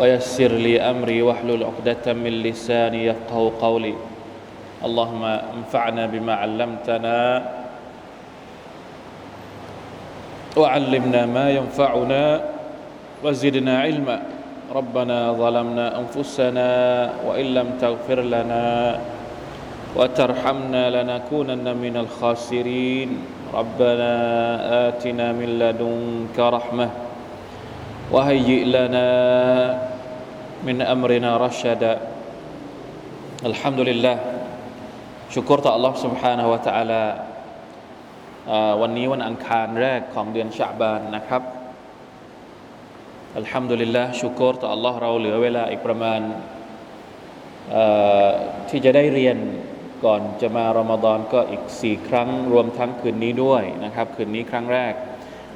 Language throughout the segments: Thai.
ويسر لي أمري واحلل عقدة من لساني يفقه قولي. اللهم انفعنا بما علمتنا وعلمنا ما ينفعنا وزدنا علما. ربنا ظلمنا أنفسنا وإن لم تغفر لنا وترحمنا لنكونن من الخاسرين. ربنا آتنا من لدنك رحمة وهيئ لنا من أمرنا رشدا الحمد لله ชุกรต่อ Allah سبحانه และ تعالى วันนี้วันอังคารแรกของเดือนชาบานนะครับอัลฮัมดุลิลละชุกรต่อ Allah เราเหลือเวลาอีกประมาณที่จะได้เรียนก่อนจะมารอมฎอนก็อีกสี่ครั้งรวมทั้งคืนนี้ด้วยนะครับคืนนี้ครั้งแรก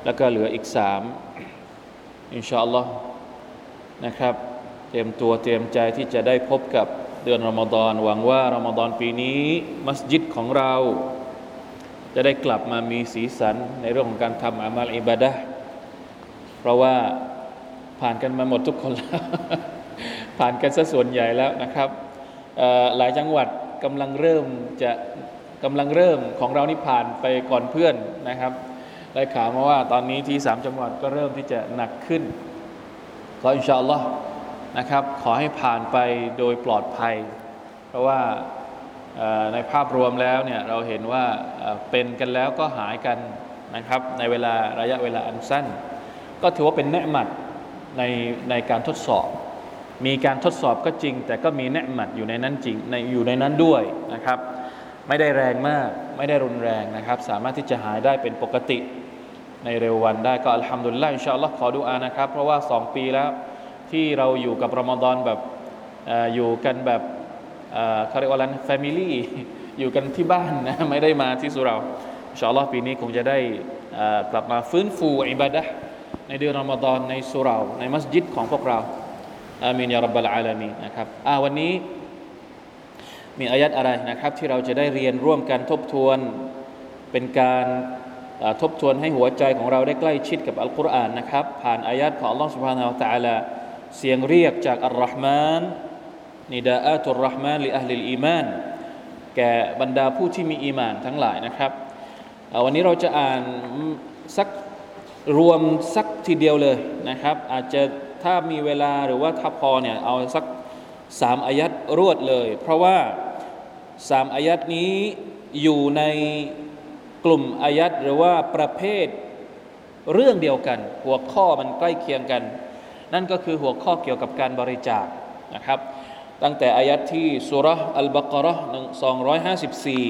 แล้วก็เหลืออีกสามอินชาอัลลอฮ์นะครับ เต รียมตัวเตรียมใจที่จะได้พบกับเดือนรอมฎอนหวังว่ารอมฎอนปีนี้ มัสยิดของเรา จะได้กลับมามีสีสันในเรื่องของการทำอามัลอิบาดะเพราะว่าผ่านกันมาหมดทุกคนแล้ว ผ่านกันซะส่วนใหญ่แล้วนะครับหลายจังหวัดกำลังเริ่มจะกำลังเริ่มของเรานี่ผ่านไปก่อนเพื่อนนะครับได้ข่าวมาว่าตอนนี้ที่สามจังหวัดก็เริ่มที่จะหนักขึ้นก็อินชาอัลลอฮ์ นะครับ ขอให้ผ่านไปโดยปลอดภัย เพราะว่าในภาพรวมแล้วเนี่ยเราเห็นว่าเป็นกันแล้วก็หายกันนะครับ ในเวลาระยะเวลาอันสั้น ก็ถือว่าเป็นเนืหมัดในในการทดสอบ มีการทดสอบก็จริง แต่ก็มีเนืหมัดอยู่ในนั้นจริงในอยู่ในนั้นด้วยนะครับ ไม่ได้แรงมากไม่ได้รุนแรงนะครับ สามารถที่จะหายได้เป็นปกติ ในเร็ววันได้ก็อัลฮัมดุลิลละอินชาอัลลอฮ์ขอดุอานะครับ เพราะว่าสองปีแล้ว ที่เราอยู่กับรอมฎอนแบบออยู่กันแบบเขาเรียกว่าอะไรแฟมิลี่อยู่กันที่บ้านนะไม่ได้มาที่สุราอإن شاء اللهปีนี้คงจะได้กลับมาฟื้นฟูอิบาดะในเดือนรอมฎอนในสุราในมัสยิดของพวกเราآمين يا رب العالمينนะครับอ่าวันนี้มีอายัดอะไรนะครับ ที่เราจะได้เรียนร่วมกันทบทวนเป็นการทบทวนให้หัวใจของเราได้ใกล้ชิดกับอัลกุรอานนะครับ ผ่านอายัดของอัลลอฮ์سبحانه وتعالى เสียงเรียกจากอัลลอฮ์มานนิดาอัตุลรห์มานลิอัลลิลอีมานแก่บรรดาผู้ที่มีอีมานทั้งหลายนะครับวันนี้เราจะอ่านสักรวมสักทีเดียวเลยนะครับ อาจจะถ้ามีเวลาหรือว่าถ้าพอเนี่ยเอาสักสามอายัดรวดเลย เพราะว่าสามอายัดนี้อยู่ในกลุ่มอายัดหรือว่าประเภทเรื่องเดียวกัน หัวข้อมันใกล้เคียงกัน นั่นก็คือหัวข้อเกี่ยวกับการบริจาคนะครับ ตั้งแต่อายัดที่สุรอัลบากรหนึ่งสองร้อยห้าสิบสี่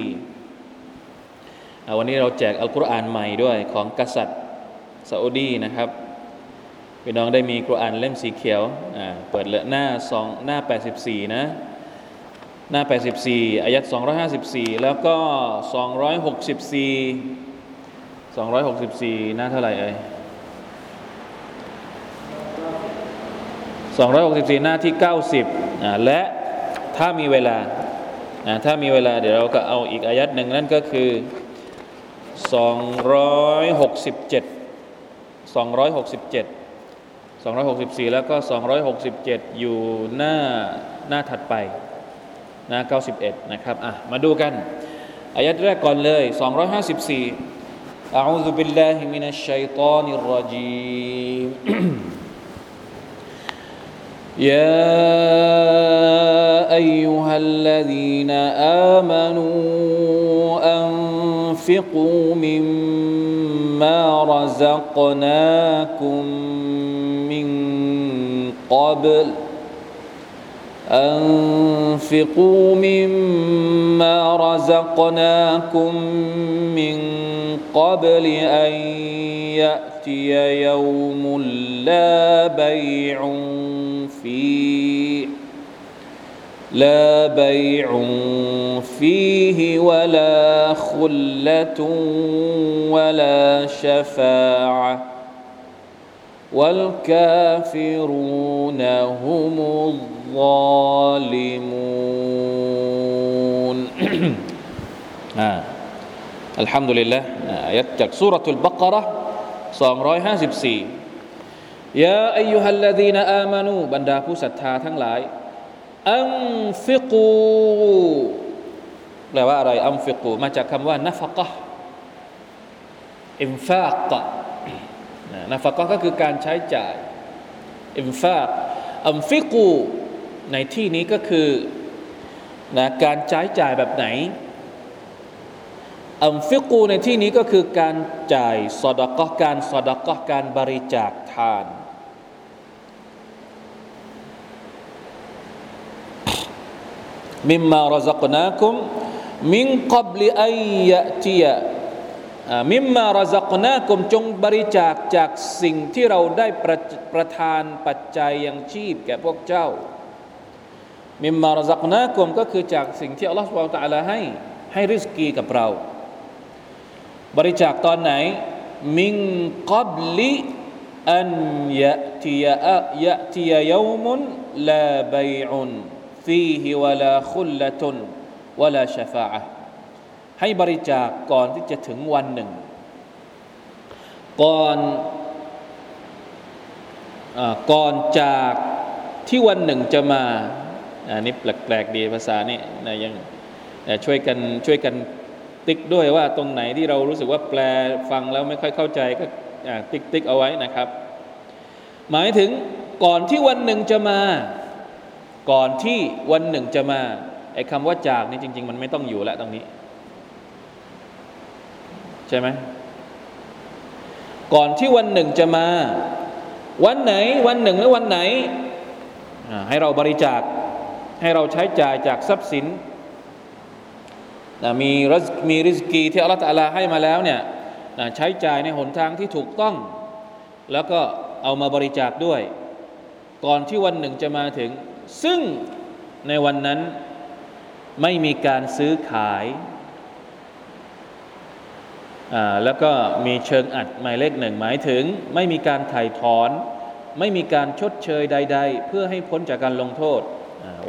วันนี้เราแจกอัลกุรอานใหม่ด้วยของกษัตริย์ซาอุดีนะครับพี่น้องได้มีกุรอานเล่มสีเขียวเปิดเลหน้าสองหน้า 84 นะ หน้า 84อายัด254 แล้วก็ 264 264 หน้าเท่าไหร่เอ่ย 264 หน้าที่ 90 และถ้ามีเวลา ถ้ามีเวลาเดี๋ยวเราก็เอาอีกอายัดหนึ่งนั่นก็คือ 267 267 264 แล้วก็ 267 อยู่หน้าหน้าถัดไปหน้า91 นะครับอ่ะมาดูกัน อายัดแรกก่อนเลย 254 أعوذ بالله من الشيطان الرجيم يا أيها الذين آمنوا أنفقوا مما رزقناكم من قبل. أنفقوا مما رزقناكم من قبل أن يأتي يوم لا بيع لا بيع فيه ولا خلة ولا شفاعة والكافرون هم الظالمون آه. الحمد لله آياتจาก سورة البقرة 254 يا أيها الذين آمنوا บ يا أيها الذين آمنوا บรรดาผู้ศรัทธาทั้งหลาย อัมฟิกูแปลว่าอะไร أنفقوا มาจากคำว่า نفقة إنفاق نفقة ก็คือการใช้จ่ายอิมฟากอัมฟิกูในที่นี้ก็คือนะการใช้จ่ายแบบไหนอัมฟิกูในที่นี้ก็คือการจ่ายสอดกะการสอดกะการบริจาคทาน มิมมารซักนาคุมมิงกับลิอัยยะตียมิมมารซักนาคุมจงบริจาคจากสิ่งที่เราได้ประประทานปัจจัยยังชีพแก่พวกเจ้า มิมมารซักนาคุมก็คือจากสิ่งที่อัลลอฮฺสุบไบร์ตะลาให้ให้ริสกีกับเรา บริจาคตอนไหน มิงกับลิอันยะตียะยะตียะยมุนลาบัยอุน ฟีฮิวลาคุลละตุนวลาชฟาให้บริจาคก่อนที่จะถึงวันหนึ่ง ก่อนอก่อนจากที่วันหนึ่งจะมาอันนี้แปลกๆดีภาษานี่นะยังช่วยกันช่วยกันติ๊กด้วยว่าตรงไหนที่เรารู้สึกว่าแปลฟังแล้วไม่ค่อยเข้าใจก็ติ๊กติ๊กเอาไว้นะครับ หมายถึงก่อนที่วันหนึ่งจะมา ก่อนที่วันหนึ่งจะมาไอ้คำว่าจากนี่จริง ๆ มันไม่ต้องอยู่แล้วตรงนี้ ใช่ไหมก่อนที่วันหนึ่งจะมา วันไหน วันหนึ่งหรือวันไหน ให้เราบริจาคให้เราใช้จ่ายจากทรัพย์สินมีรัสมีริสกีที่อัลลอฮฺให้มาแล้วเนี่ยใช้จ่ายในหนทางที่ถูกต้อง แล้วก็เอามาบริจาคด้วย ก่อนที่วันหนึ่งจะมาถึง ซึ่งในวันนั้นไม่มีการซื้อขายแล้วก็มีเชิงอัดหมายเลขหนึ่งหมายถึง ไม่มีการถ่ายถอน ไม่มีการชดเชยใด ๆ เพื่อให้พ้นจากการลงโทษ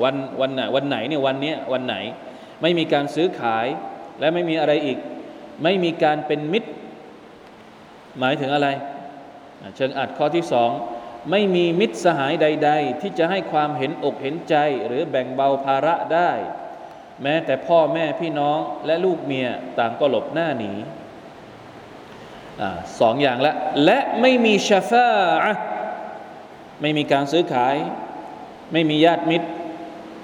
วันวันไหนวันไหนเนี่ยวันนี้วันไหน ไม่มีการซื้อขายและไม่มีอะไรอีก ไม่มีการเป็นมิตร หมายถึงอะไร เชิงอัดข้อที่สอง ไม่มีมิตรสหายใด ๆ ที่จะให้ความเห็นอกเห็นใจหรือแบ่งเบาภาระได้ แม้แต่พ่อแม่พี่น้องและลูกเมียต่างก็หลบหน้าหนีอสองอย่างละ และไม่มีชาฟาไม่มีการซื้อขาย ไม่มีญาติมิตร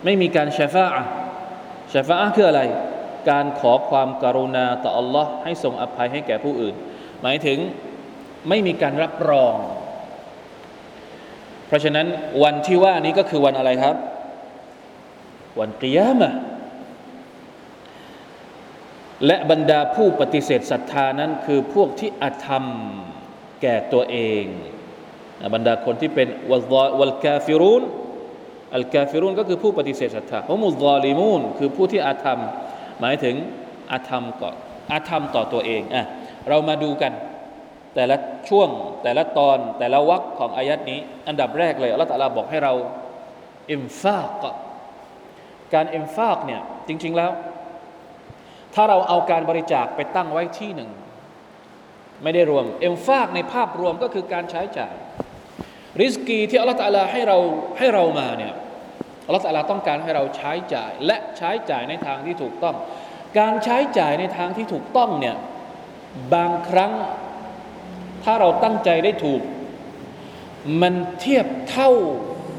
ไม่มีการชาฟาชาฟาคืออะไร การขอความกรุณาต่ออัลลอฮ์ให้ทรงอภัยให้แก่ผู้อื่น หมายถึงไม่มีการรับรอง เพราะฉะนั้นวันที่ว่านี้ก็คือวันอะไรครับ วันกิยามะและบรรดาผู้ปฏิเสธศรัทธานั้นคือพวกที่อาธรรมแก่ตัวเองบรรดาคนที่เป็นวัลกาฟิรุนอัลกาฟิรุนก็คือผู้ปฏิเสธศรัทธาฮมุลลอลิมูนคือผู้ที่อาธรรม หมายถึงอาธรรมก่ออาธรรมต่อตัวเองอะเรามาดูกัน แต่ละช่วงแต่ละตอนแต่ละวรรคของอายัดนี้ อันดับแรกเลยอัลลอฮฺตะลาบอกให้เราอิมฟากการอิมฟากเนี่ยจริง ๆแล้ว ถ้าเราเอาการบริจาคไปตั้งไว้ที่หนึ่ง ไม่ได้รวมอิมฟากในภาพรวมก็คือการใช้จ่าย ริสกีที่อัลลอฮฺตะลาให้เราให้เรามาเนี่ยอัลลอฮฺตะลาต้องการให้เราใช้จ่าย และใช้จ่ายในทางที่ถูกต้อง การใช้จ่ายในทางที่ถูกต้องเนี่ยบางครั้ง ถ้าเราตั้งใจได้ถูก มันเทียบเท่า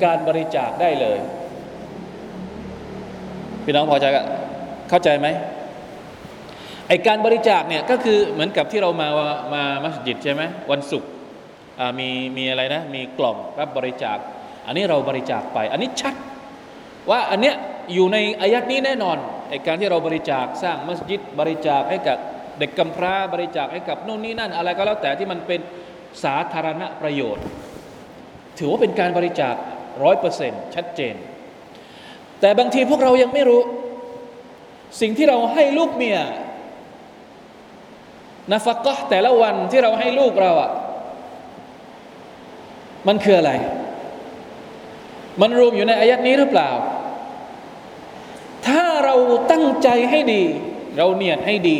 การบริจาคได้เลย พี่น้องพอใจะเข้าใจไหมไอการบริจาคเนี่ยก็คือเหมือนกับที่เรามามามัสยิดใช่ไหมวันศุกร์มีมีอะไรนะ มีกล่องรับบริจาค อันนี้เราบริจาคไป อันนี้ชัด ว่าอันเนี้ยอยู่ในอายัดนี้แน่นอนไอการที่เราบริจาคสร้างมัสยิดบริจาคให้กับ เด็กกำพร้าบริจาคให้กับโน่นนี่นั่น อะไรก็แล้วแต่ที่มันเป็นสาธารณประโยชน์ ถือว่าเป็นการบริจาคร้อยเปอร์เซ็นต์ชัดเจน แต่บางทีพวกเรายังไม่รู้ สิ่งที่เราให้ลูกเมียนาฟักก็แต่ละวันที่เราให้ลูกเราอะ่ะมันคืออะไร มันรวมอยู่ในอายัดนี้หรือเปล่า ถ้าเราตั้งใจให้ดี เราเนียดให้ดี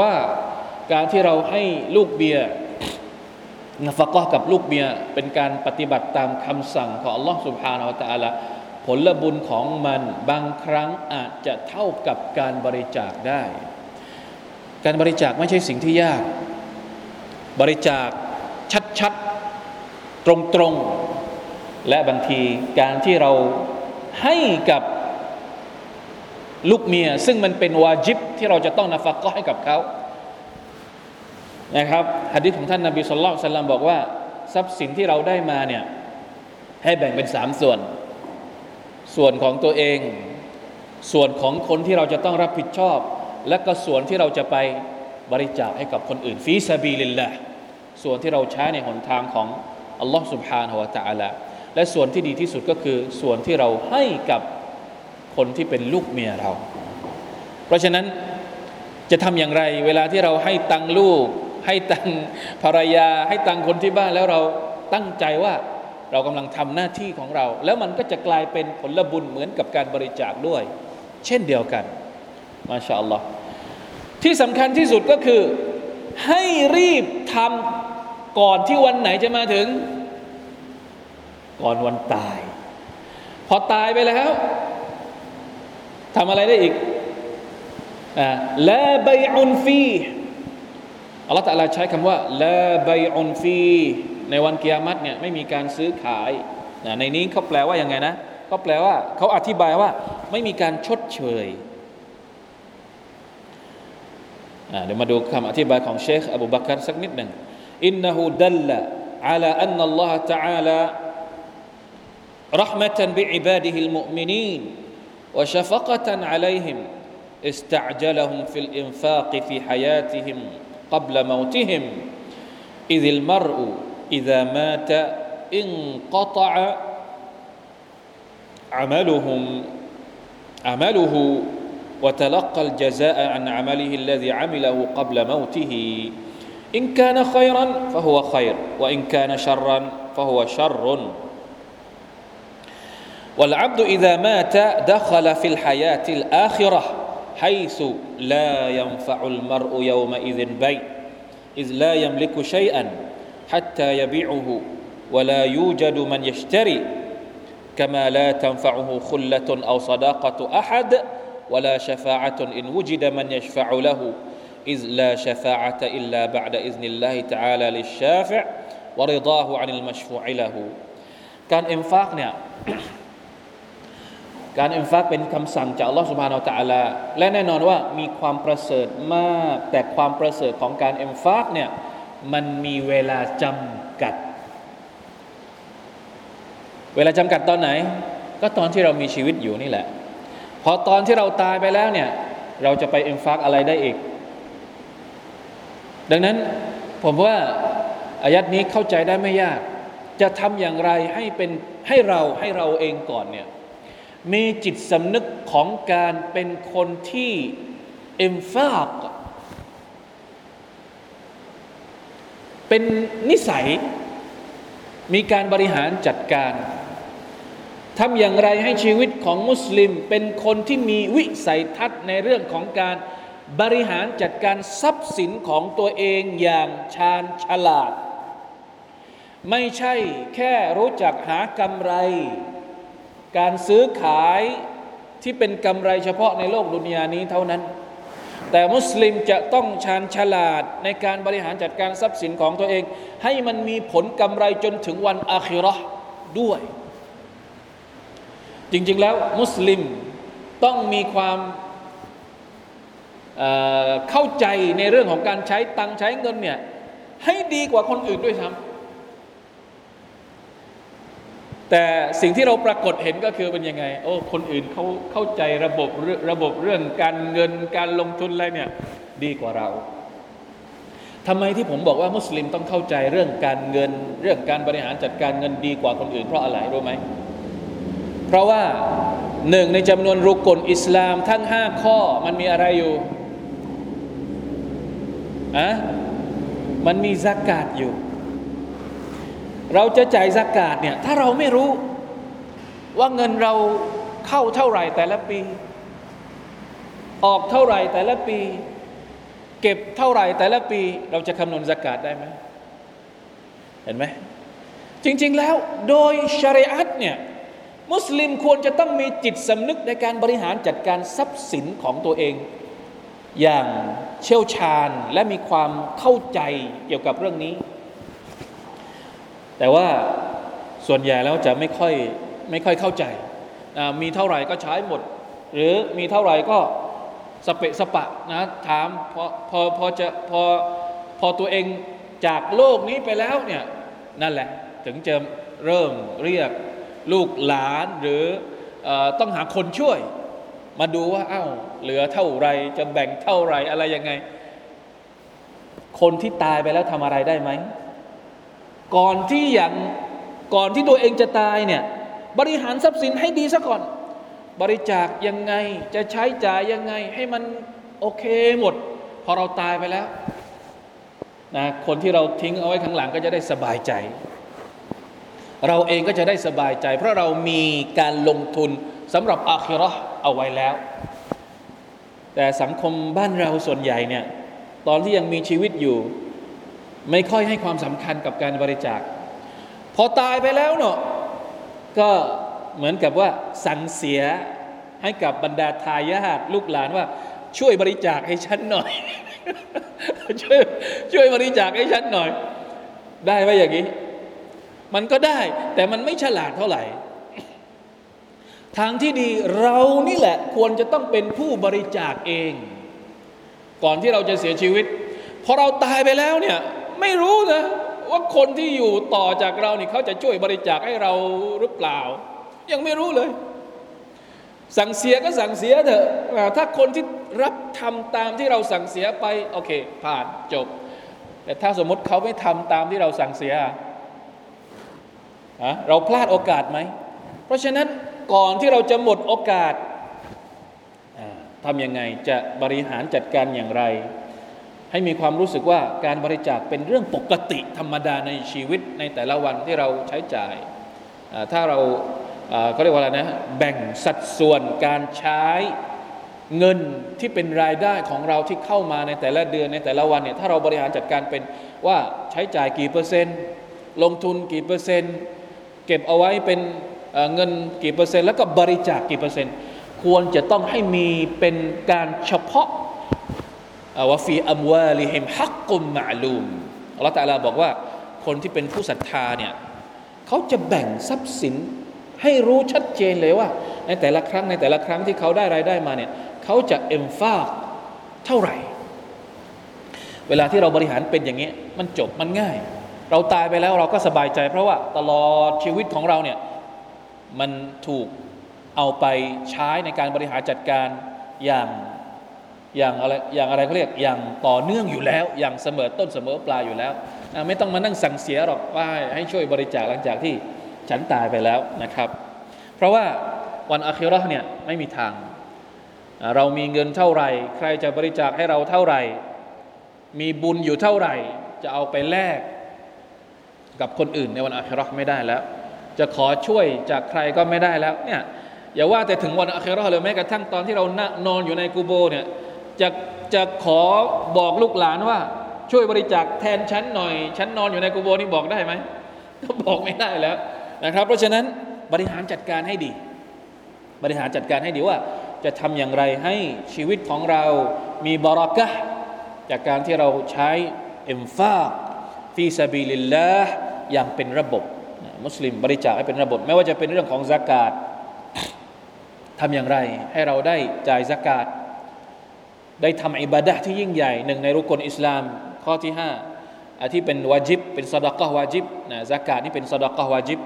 ว่าการที่เราให้ลูกเบียร์นฟะกอกับลูกเบียร์เป็นการปฏิบัติตามคำสั่งของอัลลอฮ์สุบฮานาอัลตะลาผลบุญของมันบางครั้งอาจจะเท่ากับการบริจาคได้ การบริจาคไม่ใช่สิ่งที่ยาก บริจาคชัดๆตรงๆ และบางทีการที่เราให้กับ ลูกเมีย ซึ่งมันเป็นวาจิบที่เราจะต้องนฟักก็ให้กับเขานะครับฮะดิษของท่านนาบีสุลต่านลลับอกว่า ทรัพย์สินที่เราได้มาเนี่ยให้แบ่งเป็นสามส่วน ส่วนของตัวเอง ส่วนของคนที่เราจะต้องรับผิดชอบ และก็ส่วนที่เราจะไปบริจาคให้กับคนอื่นฟีซาบีลินละส่วนที่เราใช้ในหนทางของอัลลอฮ์สุบฮานฮวะตาอัลละและส่วนที่ดีที่สุดก็คือส่วนที่เราให้กับ คนที่เป็นลูกเมียเรา เพราะฉะนั้นจะทำอย่างไร เวลาที่เราให้ตังลูก ให้ตังภรรยา ให้ตังคนที่บ้านแล้วเราตั้งใจว่าเรากำลังทำหน้าที่ของเรา แล้วมันก็จะกลายเป็นผลบุญเหมือนกับการบริจาคด้วย เช่นเดียวกัน มาชาอัลลอฮ์ที่สำคัญที่สุดก็คือ ให้รีบทำก่อนที่วันไหนจะมาถึง ก่อนวันตาย พอตายไปแล้ว ทำอะไรได้อีกอ่าละใบอุนฟีอัลลอฮฺตะลาใช้คำว่าละใบอุนฟีในวันกิยามัตเนี่ยไม่มีการซื้อขายนะในนี้เขาแปลว่ายังไงนะเขาแปลว่าเขาอธิบายว่าไม่มีการชดเชยเดี๋ยวมาดูคำอธิบายของเชคอบูบักรสักนิดหนึ่งอินนหูดัลละ على أن الله تعالى رحمة بعباده المؤمنين وشفقة عليهم استعجلهم في الإنفاق في حياتهم قبل موتهم. إذ المرء إذا مات انقطع عملهم عمله وتلقى الجزاء عن عمله الذي عمله قبل موته. إن كان خيرا فهو خير وإن كان شرا فهو شر. والعبد إذا مات دخل في الحياة الآخرة حيث لا ينفع المرء يومئذ بيع إذ لا يملك شيئا حتى يبيعه ولا يوجد من يشتري كما لا تنفعه خلة أو صداقة أحد ولا شفاعة إن وجد من يشفع له إذ لا شفاعة إلا بعد إذن الله تعالى للشافع ورضاه عن المشفوع له كان إنفاق เนี่ย การอินฟักเป็นคำสั่งจากอัลลอฮฺสุบฮานาอัลตะลาและแน่นอนว่ามีความประเสริฐมาก แต่ความประเสริฐของการอินฟักเนี่ยมันมีเวลาจำกัด เวลาจำกัดตอนไหน ก็ตอนที่เรามีชีวิตอยู่นี่แหละ พอตอนที่เราตายไปแล้วเนี่ยเราจะไปอินฟักอะไรได้อีก ดังนั้นผมว่าอายัดนี้เข้าใจได้ไม่ยาก จะทำอย่างไรให้เป็นให้เราให้เราเองก่อนเนี่ย มีจิตสำนึกของการเป็นคนที่เอ็มฟากเป็นนิสัย มีการบริหารจัดการทำอย่างไรให้ชีวิตของมุสลิม เป็นคนที่มีวิสัยทัศน์ในเรื่องของการบริหารจัดการทรัพย์สินของตัวเองอย่างชาญฉลาด ไม่ใช่แค่รู้จักหากำไร การซื้อขายที่เป็นกำไรเฉพาะในโลกดุนยานี้เท่านั้น แต่มุสลิมจะต้องชาญฉลาดในการบริหารจัดการทรัพย์สินของตัวเอง ให้มันมีผลกำไรจนถึงวันอาคิรอด้วย จริงๆแล้วมุสลิมต้องมีความเเข้าใจในเรื่องของการใช้ตังใช้เงินเนี่ยให้ดีกว่าคนอื่นด้วยซ้ำ แต่สิ่งที่เราปรากฏเห็นก็คือเป็นยังไง โอ้คนอื่นเขาเข้าใจระบบระบบเรื่องการเงินการลงทุนอะไรเนี่ยดีกว่าเราทำไมที่ผมบอกว่ามุสลิมต้องเข้าใจเรื่องการเงิน เรื่องการบริหารจัดการเงินดีกว่าคนอื่น เพราะอะไรรู้ไหมเพราะว่าหนึ่งในจำนวนรุกลอิสลามทั้งห้าข้อมันมีอะไรอยู่อะมันมีสกาดอยู่ เราจะจ่ายสกาดเนี่ยถ้าเราไม่รู้ว่าเงินเราเข้าเท่าไหร่แต่ละปี ออกเท่าไหร่แต่ละปี เก็บเท่าไหร่แต่ละปี เราจะคำนวณสกาดได้ไหมเห็นไหมจริง ๆ แล้วโดยชริอัตเนี่ยมุสลิมควรจะต้องมีจิตสำนึกในการบริหารจัดการทรัพย์สินของตัวเอง อย่างเชี่ยวชาญและมีความเข้าใจเกี่ยวกับเรื่องนี้ แต่ว่าส่วนใหญ่แล้วจะไม่ค่อยไม่ค่อยเข้าใจมีเท่าไหร่ก็ใช้หมด หรือมีเท่าไหร่ก็สเปะสปะนะถามพอพอพอจะพอพอตัวเองจากโลกนี้ไปแล้วเนี่ยนั่นแหละถึงจะเริ่มเรียกลูกหลานหรืออต้องหาคนช่วย มาดูว่าอา้าวเหลือเท่าไรจะแบ่งเท่าไรอะไรยังไง คนที่ตายไปแล้วทำอะไรได้ไหม ก่อนที่อย่างก่อนที่ตัวเองจะตายเนี่ยบริหารทรัพย์สินให้ดีซะก่อน บริจาคยังไงจะใช้จ่ายยังไงให้มันโอเคหมด พอเราตายไปแล้วนะคนที่เราทิ้งเอาไว้ข้างหลังก็จะได้สบายใจ เราเองก็จะได้สบายใจ เพราะเรามีการลงทุนสำหรับอาคิรอเอาไว้แล้ว แต่สังคมบ้านเราส่วนใหญ่เนี่ยตอนที่ยังมีชีวิตอยู่ ไม่ค่อยให้ความสำคัญกับการบริจาค พอตายไปแล้วเนาะก็เหมือนกับว่าสั่งเสียให้กับบรรดาทายาทลูกหลานว่า ช่วยบริจาคให้ฉันหน่อย ช่วยช่วยบริจาคให้ฉันหน่อย ได้ไหมอย่างนี้ มันก็ได้ แต่มันไม่ฉลาดเท่าไหร่ ทางที่ดีเรานี่แหละ ควรจะต้องเป็นผู้บริจาคเอง ก่อนที่เราจะเสียชีวิตพอเราตายไปแล้วเนี่ย ไม่รู้นะว่าคนที่อยู่ต่อจากเรานี่เขาจะช่วยบริจาคให้เราหรือเปล่า ยังไม่รู้เลย สั่งเสียก็สั่งเสียเถอะถ้าคนที่รับทำตามที่เราสั่งเสียไปโอเค ผ่านจบ แต่ถ้าสมมติเขาไม่ทำตามที่เราสั่งเสียเราพลาดโอกาสไหม เพราะฉะนั้นก่อนที่เราจะหมดโอกาสทำยังไงจะบริหารจัดการอย่างไร ให้มีความรู้สึกว่าการบริจาคเป็นเรื่องปกติธรรมดาในชีวิตในแต่ละวันที่เราใช้จ่าย ถ้าเราเขาเรียกว่าอะไรนะ แบ่งสัดส่วนการใช้เงินที่เป็นรายได้ของเราที่เข้ามาในแต่ละเดือนในแต่ละวันเนี่ยถ้าเราบริหารจัดการเป็นว่าใช้จ่ายกี่เปอร์เซ็นต์ ลงทุนกี่เปอร์เซ็นต์ เก็บเอาไว้เป็นเงินกี่เปอร์เซ็นต์ แล้วก็บริจาคกี่เปอร์เซ็นต์ ควรจะต้องให้มีเป็นการเฉพาะ ว่าฟีอัมวาลิฮิมฮักกุมมาลูมอัลลอฮฺตาลาบอกว่า คนที่เป็นผู้ศรัทธาเนี่ยเขาจะแบ่งทรัพย์สินให้รู้ชัดเจนเลยว่า ในแต่ละครั้งในแต่ละครั้งที่เขาได้รายได้มาเนี่ยเขาจะเอ็มฟากเท่าไหร่ เวลาที่เราบริหารเป็นอย่างนี้ มันจบมันง่าย เราตายไปแล้วเราก็สบายใจ เพราะว่าตลอดชีวิตของเราเนี่ยมันถูกเอาไปใช้ในการบริหารจัดการอย่าง อย่างอะไรอย่างอะไรเขาเรียกอย่างต่อเนื่องอยู่แล้ว อย่างเสมอต้นเสมอปลายอยู่แล้ว ไม่ต้องมานั่งสั่งเสียหรอกว่าให้ช่วยบริจาคหลังจากที่ฉันตายไปแล้วนะครับ เพราะว่าวันอาคิรอเนี่ยไม่มีทาง เรามีเงินเท่าไหร่ ใครจะบริจาคให้เราเท่าไหร่ มีบุญอยู่เท่าไหร่ จะเอาไปแลกกับคนอื่นในวันอาคราไม่ได้แล้ว จะขอช่วยจากใครก็ไม่ได้แล้วเนี่ยอย่าว่าแต่ถึงวันอาคิเราะฮ์เลยแม้กระทั่งตอนที่เรานอนอยู่ในกูโบเนี่ย จะจะขอบอกลูกหลานว่า ช่วยบริจาคแทนฉันหน่อย ฉันนอนอยู่ในกูโบนี่บอกได้ไหมก็บอกไม่ได้แล้วนะครับ เพราะฉะนั้นบริหารจัดการให้ดี บริหารจัดการให้ดีว่า จะทำอย่างไรให้ชีวิตของเรามีบารักะจากการที่เราใช้إنفاق في سبيل اللهอย่างเป็นระบบ มุสลิมบริจาคให้เป็นระบบ ไม่ว่าจะเป็นเรื่องของสากาศทำอย่างไรให้เราได้จ่ายสากาศ ได้ทำอิบาดะที่ยิ่งใหญ่หนึ่งในรุกลอิสลาม ข้อที่ห้าที่เป็นวาจิบ เป็นสดากะวาจิบนะสากาศนี่เป็นสดากะวาจิบ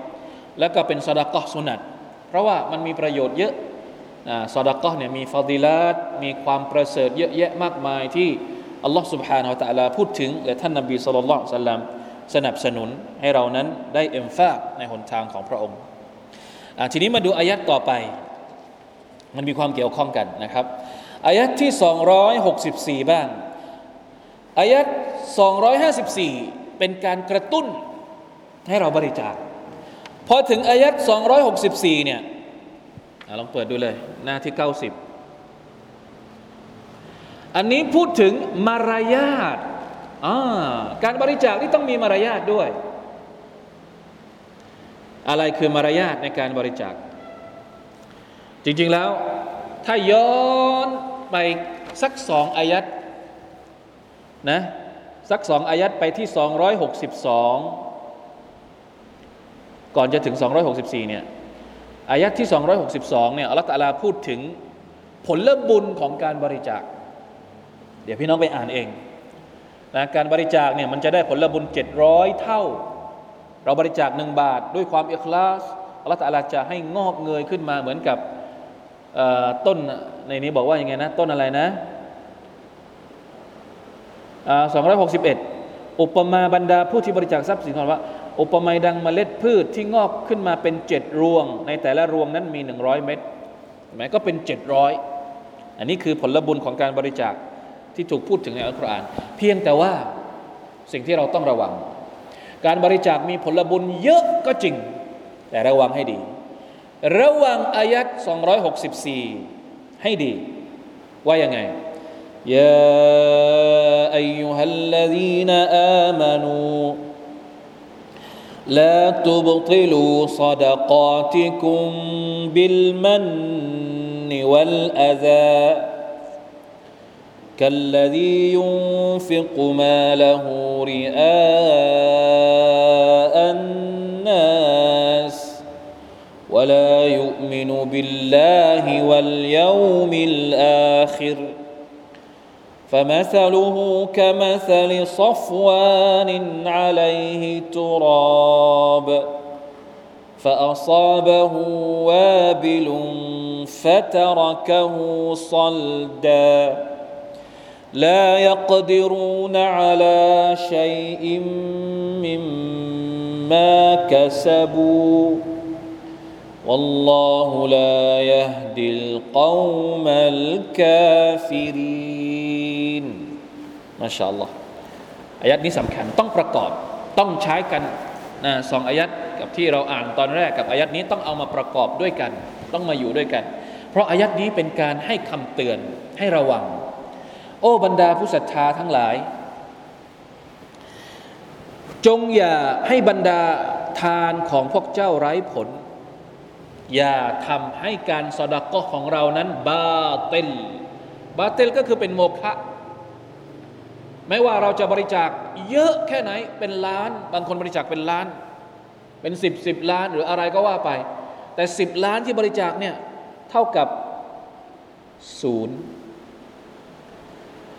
แล้วก็เป็นสดากะสุนัตเพราะว่ามันมีประโยชน์เยอะสดากะเนี่ยมีฟาดิลาตมีความประเสริฐเยอะแยะมากมายที่อัลลอฮ์ سبحانه และ تعالى พูดถึงและท่านนบีสุลต่านสัลลัมสนับสนุนให้เรานั้นได้เอ็มฟาในหนทางของพระองค์ทีนี้มาดูอายัดต่อไป มันมีความเกี่ยวข้องกันนะครับ อายัดที่ 264 บ้างอายัด254 เป็นการกระตุ้นให้เราบริจาคพอถึงอายัด264 เนี่ยลองเปิดดูเลย หน้าที่ 90 อันนี้พูดถึงมารยาทการบริจาคนี่ต้องมีมารยาทด้วย อะไรคือมารยาทในการบริจาค จริง ๆแล้ว ถ้าย้อน ไปสักสองอายัดนะสักสองอายัดไปที่ 262 ก่อนจะถึง 264เนี่ยอายัดที่ 262เนี่ยอัลลอฮฺตะลาพูดถึงผลบุญของการบริจาค เดี๋ยวพี่น้องไปอ่านเองนะการบริจาคเนี่ยมันจะได้ผลบุญ 700 เท่า เราบริจาคหนึ่งบาทด้วยความเอิคลาสอัลลอฮฺตะลาจะให้งอกเงยขึ้นมาเหมือนกับ ต้นในนี้บอกว่าอย่างไงนะ ต้นอะไรนะสองร้อยหกสิบเอ็ดอุปมาบรรดาผู้ที่บริจาคทรัพย์สินของว่า อุปมาดังเมล็ดพืชที่งอกขึ้นมาเป็นเจ็ดรวง ในแต่ละรวงนั้นมีหนึ่งร้อยเม็ดหมายก็เป็นเจ็ดร้อยอันนี้คือผลบุญของการบริจาคที่ถูกพูดถึงในอัลกุรอาน เพียงแต่ว่าสิ่งที่เราต้องระวัง การบริจาคมีผลบุญเยอะก็จริง แต่ระวังให้ดี ระวังอายัด264 ให้ดี ว่ายังไง يا أيها الذين آمنوا لا تبطلوا صدقاتكم بالمن والأذى كالذي ينفق ماله رئاء ولا يؤمن بالله واليوم الآخر فمثله كمثل صفوان عليه تراب فأصابه وابل فتركه صلدا لا يقدرون على شيء مما كسبوا والله لا يهدي القوم الكافرين ما شاء الله อายัดนี้สำคัญต้องประกอบต้องใช้กันนะสองอายัดกับที่เราอ่านตอนแรกกับอายัดนี้ต้องเอามาประกอบด้วยกัน ต้องมาอยู่ด้วยกัน เพราะอายัดนี้เป็นการให้คำเตือนให้ระวัง โอ้บรรดาผู้ศรัทธาทั้งหลาย จงอย่าให้บรรดาทานของพวกเจ้าไร้ผล อย่าทำให้การสดกของเรานั้นบาเตลบาเตลก็คือเป็นโมฆะไม่ว่าเราจะบริจาคเยอะแค่ไหนเป็นล้าน บางคนบริจาคเป็นล้าน เป็นสิบสิบล้านหรืออะไรก็ว่าไป แต่สิบล้านที่บริจาคเนี่ยเท่ากับศูนย์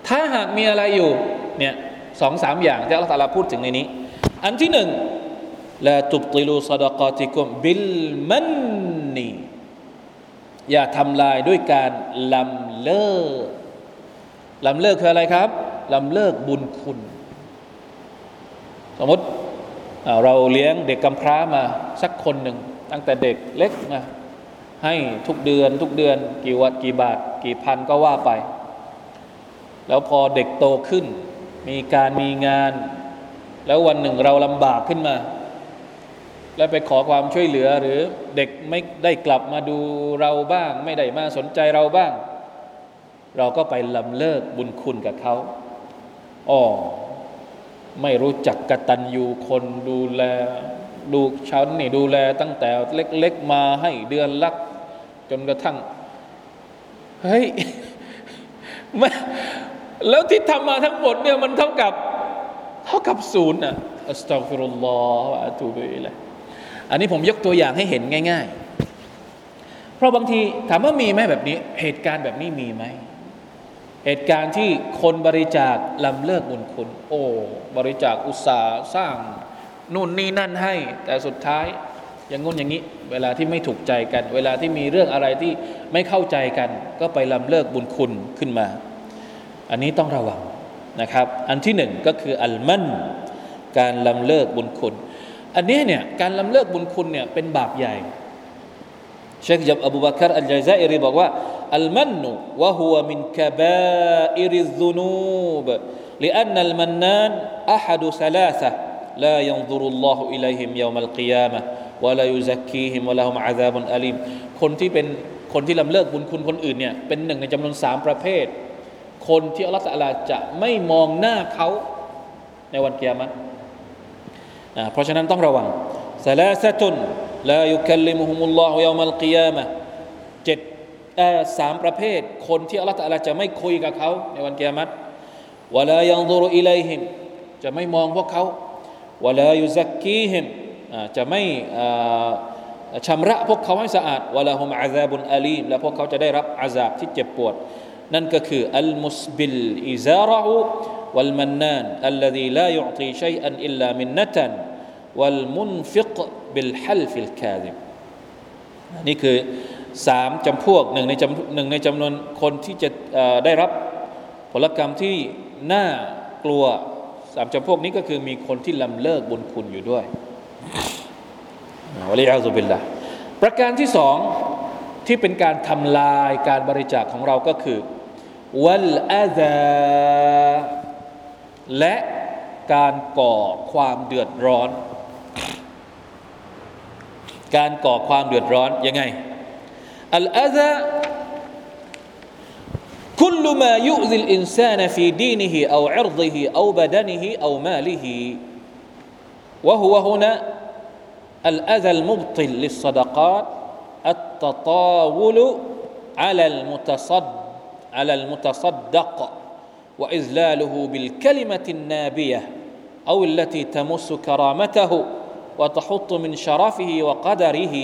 ถ้าหากมีอะไรอยู่เนี่ยสองสามอย่างที่อัลลอฮฺพูดถึงในนี้ อันที่หนึ่งละตุบติลูซาดกาติกุมบิลมัน นี อย่าทำลายด้วยการลำเลิกลำเลิกคืออะไรครับลำเลิกบุญคุณ สมมติเราเลี้ยงเด็กกำพร้ามาสักคนหนึ่ง ตั้งแต่เด็กเล็กมาให้ทุกเดือนทุกเดือน กี่วัดกี่บาท กี่พันก็ว่าไป แล้วพอเด็กโตขึ้น มีการมีงาน แล้ววันหนึ่งเราลำบากขึ้นมา แล้วไปขอความช่วยเหลือหรือเด็กไม่ได้กลับมาดูเราบ้าง ไม่ได้มาสนใจเราบ้าง เราก็ไปลำเลิกบุญคุณกับเขาอ๋อไม่รู้จักกตัญญูคนดูแลดูฉันนี่ดูแลตั้งแต่เล็ก ๆ มาให้เดือนลัก จนกระทั่ง เฮ้ยแล้วที่ทำมาทั้งหมดเนี่ยมันเท่ากับ เท่ากับศูนย์อะอัสตัฟิรุลลอฮฺอะตูบิอิลัย อันนี้ผมยกตัวอย่างให้เห็นง่าย ๆ เพราะบางทีถามว่ามีไหมแบบนี้ เหตุการณ์แบบนี้มีไหม เหตุการณ์ที่คนบริจาคลำเลิกบุญคุณ โอ้ บริจาคอุตสาห์สร้างนู่นนี่นั่นให้ แต่สุดท้ายอย่างงุนอย่างนี้ เวลาที่ไม่ถูกใจกัน เวลาที่มีเรื่องอะไรที่ไม่เข้าใจกัน ก็ไปลำเลิกบุญคุณขึ้นมา อันนี้ต้องระวังนะครับ อันที่หนึ่งก็คืออัลมันการลำเลิกบุญคุณ อันนี้เนี่ยการลำเลิกบุญคุณเนี่ยเป็นบาปใหญ่ เชคจับอบูบักรอัลจซาอิรีบอกว่าอัลมันนุวะฮุวมินกบาอิริซุนูบ لأن المنان أحد ثلاثة لا ينظر الله إليهم يوم القيامة ولا يزكيهم ولهم عذاب أليم คนที่เป็นคนที่ลำเลิกบุญคุณคนอื่นเนี่ยเป็นหนึ่งในจำนวนสามประเภท คนที่อัลลอฮฺตะลาจะไม่มองหน้าเขาในวันเกียรติ เพราะฉะนั้นต้องระวังซาลาซะตุนลายุคัลลิมุฮุมุลลอฮุยามัลกิยามะเจ็ดสามประเภท คนที่อัลลอฮฺจะไม่คุยกับเขาในวันเกียรติวะลายังดูรุอิเลหิมจะไม่มองพวกเขาวะลายุซักกีหิมจะไม่ชำระพวกเขาให้สะอาดวะลาฮุมอาซาบุนอาลีมและพวกเขาจะได้รับอาซาบที่เจ็บปวด นั่นก็คืออัลมุสบิลอิซาระ วัลมันนานอัลลดีลายุตีชัยอันอิลลามินนตันวัลมุนฟิกบิลนี่คือสามจำพวกหนึ่งในจำหนึ่งในจำนวนคนที่จะได้รับผลกรรมที่น่ากลัวสามจำพวกนี้ก็คือมีคนที่ลำเลิกบุญคุณอยู่ด้วยวะลิยาสุบิลละประการที่สองที่เป็นการทำลายการบริจาคของเราก็คือวัลอาซา และการก่อความเดือดร้อน การก่อความเดือดร้อนยังไงอัลอาซา كل ما يؤذي الإنسان في دينه أو عرضه أو بدنه أو ماله وهو هنا الأذى المبطل للصدقات التطاول على المتصد على المتصدق وإذلاله بالكلمة النابية أو التي تمس كرامته وتحط من شرفه وقدره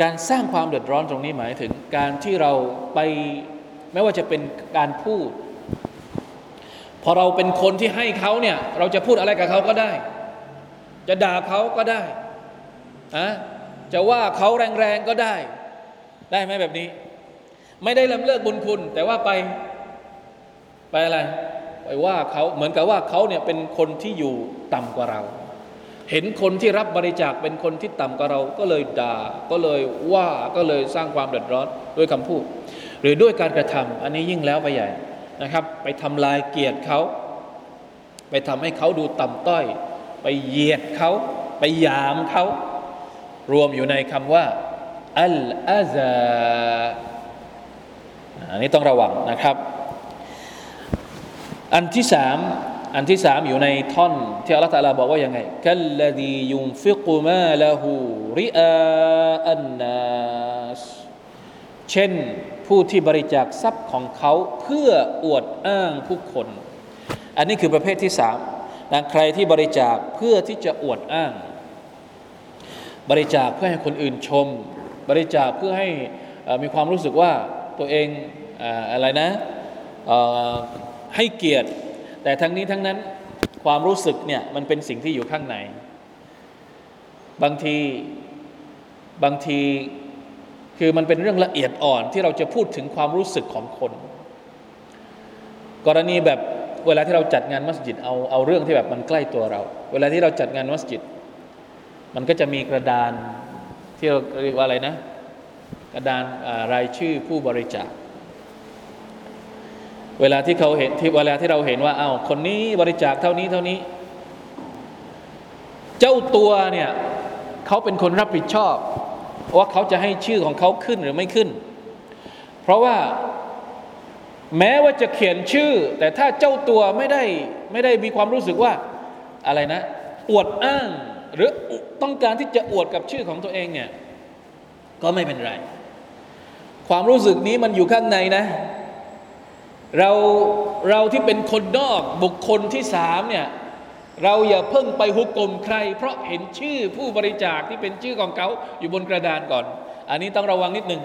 การสร้างความเดือดร้อนตรงนี้หมายถึง การที่เราไปไม่ว่าจะเป็นการพูด พอเราเป็นคนที่ให้เขาเนี่ยเราจะพูดอะไรกับเขาก็ได้ จะด่าเขาก็ได้อะจะว่าเขาแรงๆก็ได้ ได้ไหมแบบนี้ ไม่ได้ลำเลิกบุญคุณ แต่ว่าไป ไปอะไรไปว่าเขาเหมือนกับว่าเขาเนี่ยเป็นคนที่อยู่ต่ำกว่าเรา เห็นคนที่รับบริจาคเป็นคนที่ต่ำกว่าเรา ก็เลยด่าก็เลยว่าก็เลยสร้างความเดือดร้อนด้วยคำพูด หรือด้วยการกระทำอันนี้ยิ่งแล้วไปใหญ่นะครับ ไปทำลายเกียรติเขา ไปทำให้เขาดูต่ำต้อย ไปเหยียดเขาไปยามเขารวมอยู่ในคำว่า อัลอาซาอันนี้ต้องระวังนะครับ อันที่สามอันที่สามอยู่ในท่อน ที่อัลลอฮฺตาลาบอกว่ายังไงกัลลดียุนฟิกุมาละหูริอาอันนัสเช่นผู้ที่บริจาคทรัพย์ของเขาเพื่ออวดอ้างผู้คน อันนี้คือประเภทที่สามนะใครที่บริจาคเพื่อที่จะอวดอ้าง บริจาคเพื่อให้คนอื่นชม บริจาคเพื่อให้มีความรู้สึกว่าตัวเองอะไรนะ ให้เกียรติ แต่ทั้งนี้ทั้งนั้นความรู้สึกเนี่ยมันเป็นสิ่งที่อยู่ข้างใน บางทีบางทีคือมันเป็นเรื่องละเอียดอ่อนที่เราจะพูดถึงความรู้สึกของคน กรณีแบบเวลาที่เราจัดงานมัสยิดเอาเอาเรื่องที่แบบมันใกล้ตัวเรา เวลาที่เราจัดงานมัสยิด มันก็จะมีกระดานที่เราเรียกว่าอะไรนะ กระดานรายชื่อผู้บริจาค เวลาที่เขาเห็นที่เวลาที่เราเห็นว่าเอา้าคนนี้บริจาคเท่านี้เท่านี้ เจ้าตัวเนี่ยเขาเป็นคนรับผิดชอบ ว่าเขาจะให้ชื่อของเขาขึ้นหรือไม่ขึ้น เพราะว่าแม้ว่าจะเขียนชื่อ แต่ถ้าเจ้าตัวไม่ได้ไม่ได้มีความรู้สึกว่าอะไรนะ อวดอ้าง หรือต้องการที่จะอวดกับชื่อของตัวเองเนี่ยก็ไม่เป็นไร ความรู้สึกนี้มันอยู่ข้างในนะ เราเราที่เป็นคนนอกบุคคลที่สามเนี่ยเราอย่าเพิ่งไปหุกกลมใคร เพราะเห็นชื่อผู้บริจาคที่เป็นชื่อของเขาอยู่บนกระดานก่อน อันนี้ต้องระวังนิดหนึ่ง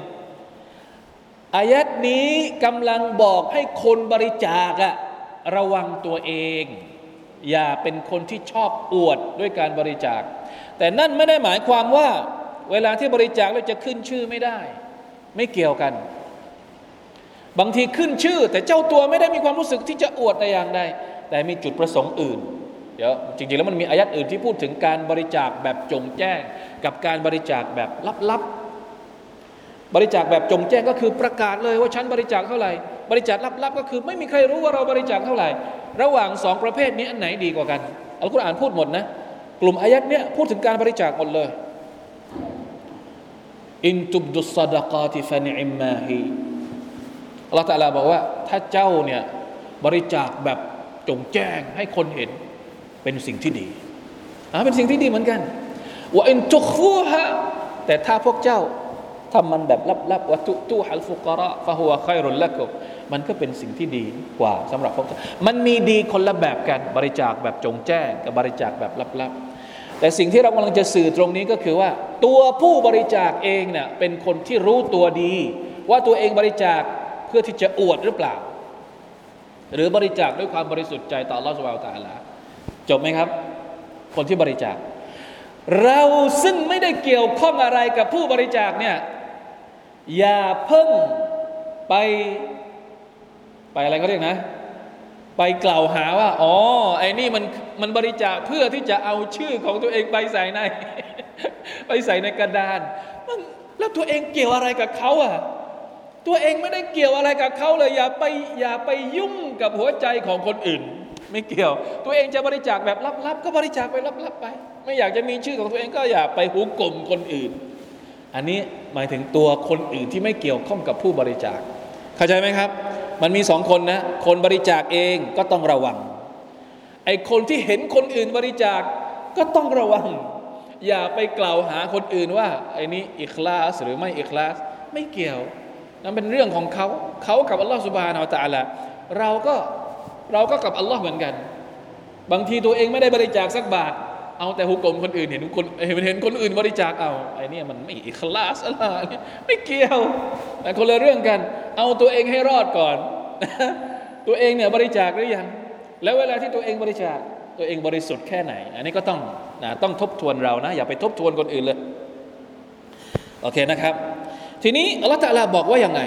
อายัดนี้กำลังบอกให้คนบริจาคอะระวังตัวเอง อย่าเป็นคนที่ชอบอวดด้วยการบริจาค แต่นั่นไม่ได้หมายความว่า เวลาที่บริจาคเราจะขึ้นชื่อไม่ได้ ไม่เกี่ยวกัน บางทีขึ้นชื่อ แต่เจ้าตัวไม่ได้มีความรู้สึกที่จะอวดแต่อย่างใดแต่มีจุดประสงค์อื่น เดี๋ยวจริงๆแล้วมันมีอายัดอื่นที่พูดถึงการบริจาคแบบจงแจ้ง กับการบริจาคแบบลับๆ บริจาคแบบจงแจ้งก็คือประกาศเลยว่าฉันบริจาคเท่าไหร่ บริจาคลับๆ ก็คือไม่มีใครรู้ว่าเราบริจาคเท่าไหร่ ระหว่างสองประเภทนี้อันไหนดีกว่ากันอัลกุรอานพูดหมดนะกลุ่มอายัดเนี้ยพูดถึงการบริจาคหมดเลยอินตุบดุสซาดกาติฟานิอิมมาฮี อัลลอฮฺตะลาบอกว่า ถ้าเจ้าเนี่ยบริจาคแบบจงแจ้งให้คนเห็นเป็นสิ่งที่ดีอ่าเป็นสิ่งที่ดีเหมือนกันว่าอินทุกฟูฮะแต่ถ้าพวกเจ้าทำมันแบบลับๆว่าตุตุฮัลฟุกระฟะฮัวไครุลละกุมันก็เป็นสิ่งที่ดีกว่าสำหรับพวกเจ้ามันมีดีคนละแบบกันบริจาคแบบจงแจ้งกับบริจาคแบบลับๆ แต่สิ่งที่เรากำลังจะสื่อตรงนี้ก็คือว่า ตัวผู้บริจาคเองเนี่ยเป็นคนที่รู้ตัวดี ว่าตัวเองบริจาค เพื่อที่จะอวดหรือเปล่า หรือบริจาคด้วยความบริสุทธิ์ใจต่ออัลอฮฺสุบไบร์ตาลาจบไหมครับ คนที่บริจาค เราซึ่งไม่ได้เกี่ยวข้องอะไรกับผู้บริจาคเนี่ยอย่าเพิ่งไปไปอะไรก็เรียกนะ ไปกล่าวหาว่า อ๋อ ไอ้นี่มันมันบริจาคเพื่อที่จะเอาชื่อของตัวเองไปใส่ใน ไปใส่ในกระดาน แล้วตัวเองเกี่ยวอะไรกับเขาอะ ตัวเองไม่ได้เกี่ยวอะไรกับเขาเลย อย่าไปอย่าไปยุ่งกับหัวใจของคนอื่น ไม่เกี่ยว ตัวเองจะบริจาคแบบลับๆก็บริจาคไปลับๆไป ไม่อยากจะมีชื่อของตัวเองก็อย่าไปหุกลมคนอื่น อันนี้หมายถึงตัวคนอื่นที่ไม่เกี่ยวข้องกับผู้บริจาค เข้าใจไหมครับ มันมีสองคนนะคนบริจาคเองก็ต้องระวังไอ้คนที่เห็นคนอื่นบริจาคก็ต้องระวัง อย่าไปกล่าวหาคนอื่นว่าไอ้นี้อิคลาสหรือไม่อิคลาสไม่เกี่ยว นั่นเป็นเรื่องของเขาเขากับอัลลอฮฺสุบานอัลตะละเราก็เราก็กับอัลลอฮ์เหมือนกัน บางทีตัวเองไม่ได้บริจาคสักบาท เอาแต่หุกกลมคนอื่นเห็นคนเห็นเห็นคนอื่นบริจาคเอาไอ้นี่มันไม่อิคลาสอะไรไม่เกี่ยวแต่คนละเรื่องกัน เอาตัวเองให้รอดก่อน ตัวเองเนี่ยบริจาคหรือยัง แล้วเวลาที่ตัวเองบริจาคตัวเองบริสุทธิ์แค่ไหน อันนี้ก็ต้องนะต้องทบทวนเรานะ อย่าไปทบทวนคนอื่นเลย โอเคนะครับ ทีนี้อัลลอฮฺตะลาบอกว่าอยังไง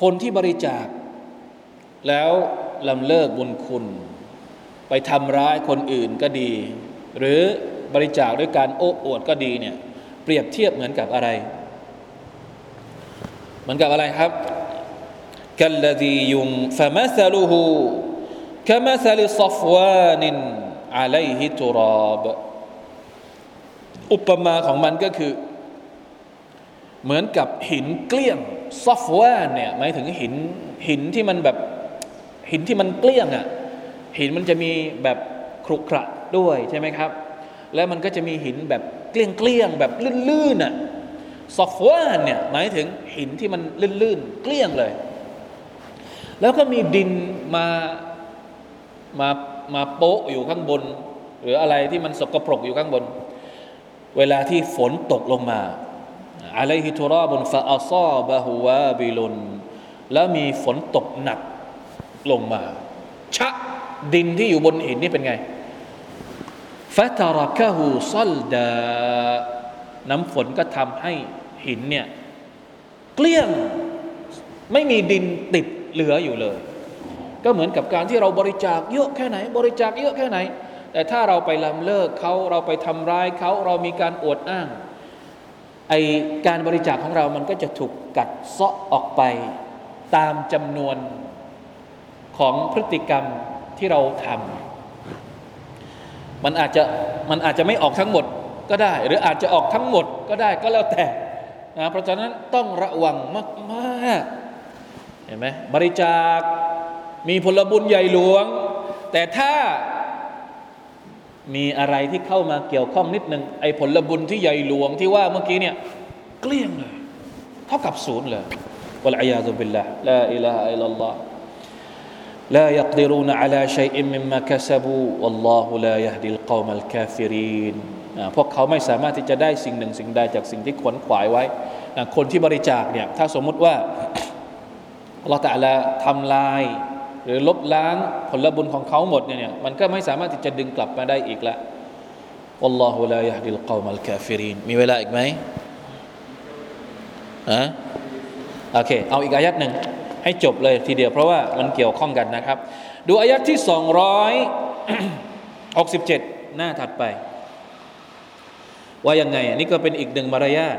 คนที่บริจาค แล้วลำเลิกบุญคุณ ไปทำร้ายคนอื่นก็ดี หรือบริจาคด้วยการโอ้อวดก็ดีเนี่ยเปรียบเทียบเหมือนกับอะไร เหมือนกับอะไรครับกัลลดียุงฟะมัสลุฮูกะมัสลิซฟวานินอะลัยฮิตุรอบอุปมาของมันก็คือ เหมือนกับหินเกลี้ยงซอฟวร์เนี่ยหมายถึงหินหินที่มันแบบหินที่มันเกลี้ยงอะ่ะหินมันจะมีแบบครุขระด้วยใช่ไหมครับ แล้วมันก็จะมีหินแบบเกลี้ยงเกลี้ยงแบบลื่นๆอะซอฟวร์เนี่ยหมายถึงหินที่มันลื่นๆเกลี้ยงเลย แล้วก็มีดินมามามาโปะอยู่ข้างบน หรืออะไรที่มันสกปรกอยู่ข้างบน เวลาที่ฝนตกลงมา อะลัยฮิทุราบุนฟาอัซาบะฮุวาบิลุนแล้วมีฝนตกหนักลงมา ชะดินที่อยู่บนหินนี่เป็นไงฟาตารักะฮูซัลดา น้ำฝนก็ทำให้หินเนี่ยเกลี้ยงไม่มีดินติดเหลืออยู่เลย ก็เหมือนกับการที่เราบริจาคเยอะแค่ไหน บริจาคเยอะแค่ไหน แต่ถ้าเราไปลำเลิกเขาเราไปทำร้ายเขาเรามีการอวดอ้าง ไอการบริจาคของเรามันก็จะถูกกัดเซาะออกไปตามจำนวนของพฤติกรรมที่เราทำมันอาจจะมันอาจจะไม่ออกทั้งหมดก็ได้ หรืออาจจะออกทั้งหมดก็ได้ก็แล้วแต่นะเพราะฉะนั้นต้องระวังมากๆเห็นไหมบริจาคมีผลบุญใหญ่หลวง แต่ถ้า มีอะไรที่เข้ามาเกี่ยวข้องนิดหนึ่งไอ้ผลบุญที่ใหญ่หลวงที่ว่าเมื่อกี้เนี่ยเกลี้ยงเลย เท่ากับศูนย์เลยวะลัยยาซุบิลละลาอิลาฮะอิลลัลลอฮ์ لا يقدرون على شيء مما كسبوا والله لا يهدي القوم الكافرين พวกเขาไม่สามารถที่จะได้สิ่งหนึ่งสิ่งใดจากสิ่งที่ขวนขวายไว้ คนที่บริจาคเนี่ยถ้าสมมุติว่าเราแต่ละทำลาย หรือลบล้างผลบุญของเขาหมดเนี่ยมันก็ไม่สามารถที่จะดึงกลับมาได้อีกละอัลลอฮฺลายฮดิลกอมัลกาฟิรินมีเวลาอีกไหมอะโอเค เอาอีกอายัดหนึ่งให้จบเลยทีเดียวเพราะว่ามันเกี่ยวข้องกันนะครับ ดูอายัดที่สองร้อย67หน้าถัดไป ว่ายังไง อันนี้ก็เป็นอีกหนึ่งมารยาท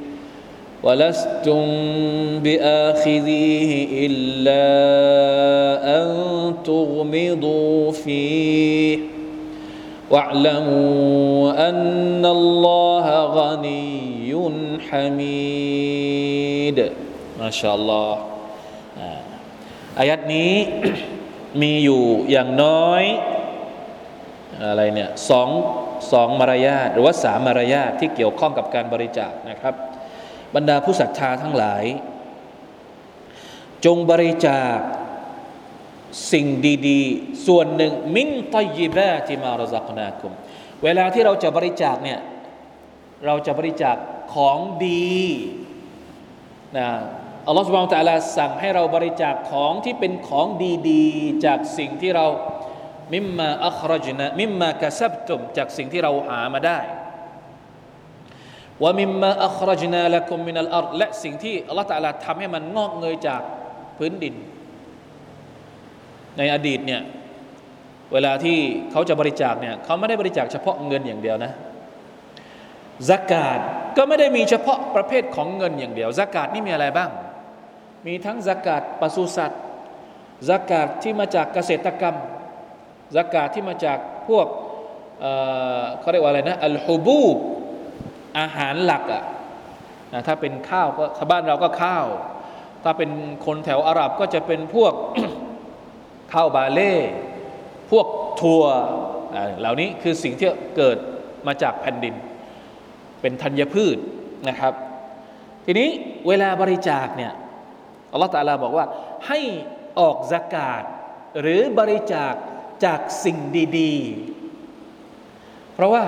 ولستم بآخذيه إلا أن تغمضوا فيه واعلموا أن الله غني حميد ما شاء الله อายัดนี้ มีอยู่อย่างน้อยอะไรเนี่ยสองสองมารยาทหรือว่าสามมารยาทที่เกี่ยวข้องกับการบริจาคนะครับ บรรดาผู้ศรัทธาทั้งหลาย จงบริจาคสิ่งดีๆ ส่วนหนึ่งมินตยิบะที่มารซักนาคุม เวลาที่เราจะบริจาคเนี่ยเราจะบริจาคของดีนะอัลลอฮฺสุบานตะลาสั่งให้เราบริจาคของที่เป็นของดีๆ จากสิ่งที่เรามิมมาอัครจนะมิมมากระซับตุมจากสิ่งที่เราหามาได้ ว่ามิมมาอัครจนาละกุมมินัลอัรและสิ่งที่อัลลอฮฺตะลาทำให้มันงอกเงยจากพื้นดิน ในอดีตเนี่ยเวลาที่เขาจะบริจาคเนี่ยเขาไม่ได้บริจาคเฉพาะเงินอย่างเดียวนะสกาดก็ไม่ได้มีเฉพาะประเภทของเงินอย่างเดียวสกาดนี่มีอะไรบ้าง มีทั้งสกาดปศุสัตว์สกาดที่มาจากเกษตรกรรมสกาดที่มาจากพวกเเขาเรียกว่าอะไรนะอัลฮูบูบ อาหารหลักอะนะถ้าเป็นข้าวก็ชาวบ้านเราก็ข้าว ถ้าเป็นคนแถวอาหรับก็จะเป็นพวกข้าวบาเล่พวกทัวเหล่านี้คือสิ่งที่เกิดมาจากแผ่นดิน เป็นธัญพืชนะครับ ทีนี้เวลาบริจาคเนี่ยอัลลอฮฺตาลาบอกว่าให้ออกสกาดหรือบริจาคจากสิ่งดี ๆ เพราะว่า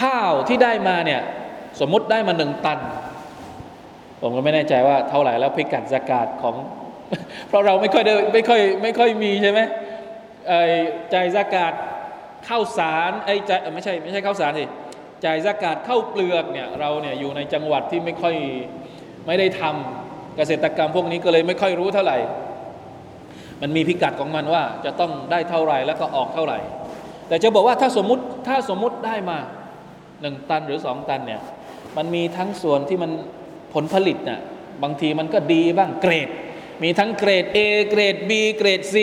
ข้าวที่ได้มาเนี่ยสมมติได้มาหนึ่งตัน ผมก็ไม่แน่ใจว่าเท่าไหร่แล้วพิกัดสกาดของ เพราะเราไม่ค่อยได้ไม่ค่อยไม่ค่อยมีใช่ไหมไอ้จ่ายสกาดข้าวสารไอ้ใจไม่ใช่ไม่ใช่ข้าวสารสิจ่ายสกาดข้าวเปลือกเนี่ยเราเนี่ยอยู่ในจังหวัดที่ไม่ค่อยไม่ได้ทำเกษตรกรรมพวกนี้ก็เลยไม่ค่อยรู้เท่าไหร่ มันมีพิกัดของมันว่าจะต้องได้เท่าไหร่แล้วก็ออกเท่าไหร่ แต่จะบอกว่าถ้าสมมติถ้าสมมติได้มา หนึ่งตันหรือสองตันเนี่ยมันมีทั้งส่วนที่มันผลผลิตน่ะบางทีมันก็ดีบ้างเกรด มีทั้งเกรด A เกรด B เกรด C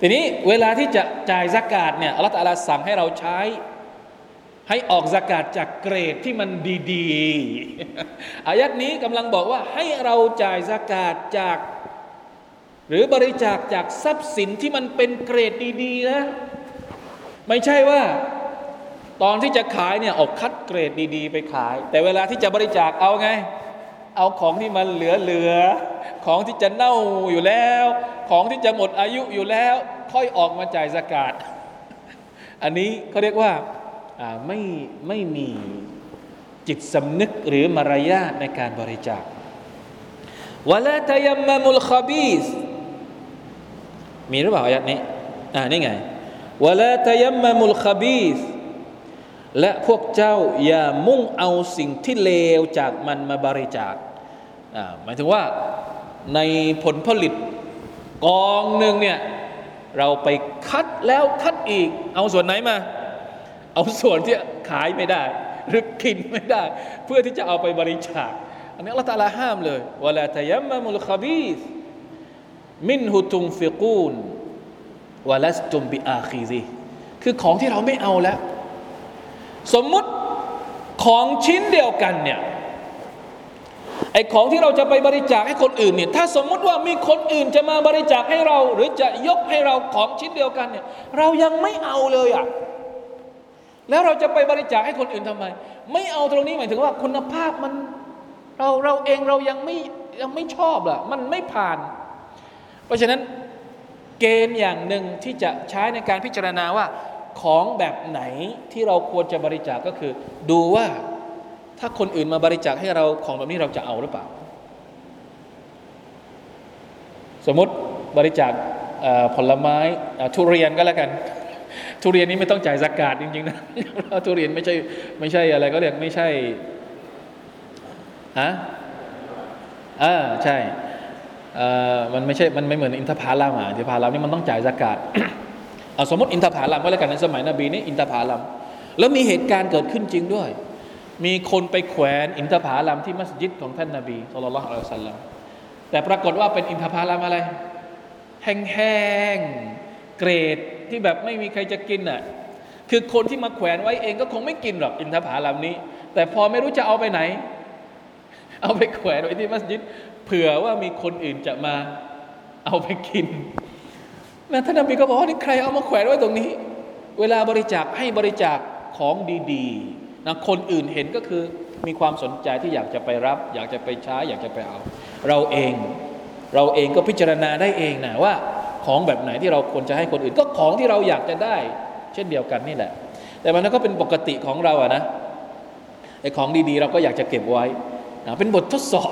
ทีนี้เวลาที่จะจ่ายสกาดเนี่ยอัลลอฮฺสั่งให้เราใช้ ให้ออกสกาดจากเกรดที่มันดีๆอายัดนี้กำลังบอกว่าให้เราจ่ายสกาดจาก หรือบริจาคจากทรัพย์สินที่มันเป็นเกรดดีๆนะไม่ใช่ว่า ตอนที่จะขายเนี่ยออกคัดเกรดดี ๆ ไปขาย แต่เวลาที่จะบริจาคเอาไง เอาของที่มันเหลือๆของที่จะเน่าอยู่แล้ว ของที่จะหมดอายุอยู่แล้ว ค่อยออกมาจ่ายสกาดอันนี้เขาเรียกว่าไม่ไม่มีจิตสำนึกหรือมารยาทในการบริจาควลาตยมมุลคบีสมีหรือเปล่าอายัดนี้อ่านี่ไงวลาตยมมามุลคบีส และพวกเจ้าอย่ามุ่งเอาสิ่งที่เลวจากมันมาบริจาคหมายถึงว่าในผลผลิตกองหนึ่งเนี่ยเราไปคัดแล้วคัดอีก เอาส่วนไหนมา เอาส่วนที่ขายไม่ได้ หรือกินไม่ได้ เพื่อที่จะเอาไปบริจาค อันนี้อัลลอฮฺตาลาห้ามเลยวลาตยัมมามุลคบีสมินฮุตุมฟิกูนวะลัสตุมบิอาคีซีคือของที่เราไม่เอาแล้ว สมมุติของชิ้นเดียวกันเนี่ยไอของที่เราจะไปบริจาคให้คนอื่นเนี่ยถ้าสมมุติว่ามีคนอื่นจะมาบริจาคให้เรา หรือจะยกให้เราของชิ้นเดียวกันเนี่ยเรายังไม่เอาเลยอะ่ะแล้วเราจะไปบริจาคให้คนอื่นทำไม ไม่เอาตรงนี้หมายถึงว่าคุณภาพมันเราเราเองเรายังไม่ยังไม่ชอบล่ะมันไม่ผ่าน เพราะฉะนั้นเกณฑ์อย่างหนึ่งที่จะใช้ในการพิจารณาว่า ของแบบไหนที่เราควรจะบริจาคก็คือ ดูว่าถ้าคนอื่นมาบริจาคให้เราของแบบนี้เราจะเอาหรือเปล่า สมมติบริจาคผลไม้ทุเรียนก็แล้วกัน ทุเรียนนี้ไม่ต้องจ่ายสกาดจริงๆนะทุเรียนไม่ใช่ไม่ใช่อะไรก็เรียกไม่ใช่ฮะอ่าใช่มันไม่ใช่มันไม่เหมือนอินทผลัมอะอินทผลัมนี่มันต้องจ่ายสกาด เอาสมมติอินทผลัมก็แล้วกันในสมัยนบีนี่อินทผลัมแล้วมีเหตุการณ์เกิดขึ้นจริงด้วย มีคนไปแขวนอินทผลัมที่มัสยิดของท่านนาบีสุลต่านละอัลสัลลัมแต่ปรากฏว่าเป็นอินทผลัมอะไร แห้งๆเกรดที่แบบไม่มีใครจะกินอะคือคนที่มาแขวนไว้เองก็คงไม่กินหรอกอินทผลัมนี้ แต่พอไม่รู้จะเอาไปไหน เอาไปแขวนไว้ที่มัสยิดเผื่อว่ามีคนอื่นจะมาเอาไปกิน นะท่านนบีก็บอกว่านี่ใครเอามาแขวนไว้ตรงนี้ เวลาบริจาคให้บริจาคของดีๆนะคนอื่นเห็นก็คือมีความสนใจที่อยากจะไปรับ อยากจะไปใช้อยากจะไปเอา เราเอง เราเองก็พิจารณาได้เองนะว่า ของแบบไหนที่เราควรจะให้คนอื่น ก็ของที่เราอยากจะได้ เช่นเดียวกันนี่แหละ แต่มันก็เป็นปกติของเราอะนะไอ้ของดีๆ เราก็อยากจะเก็บไว้ เป็นบททดสอบ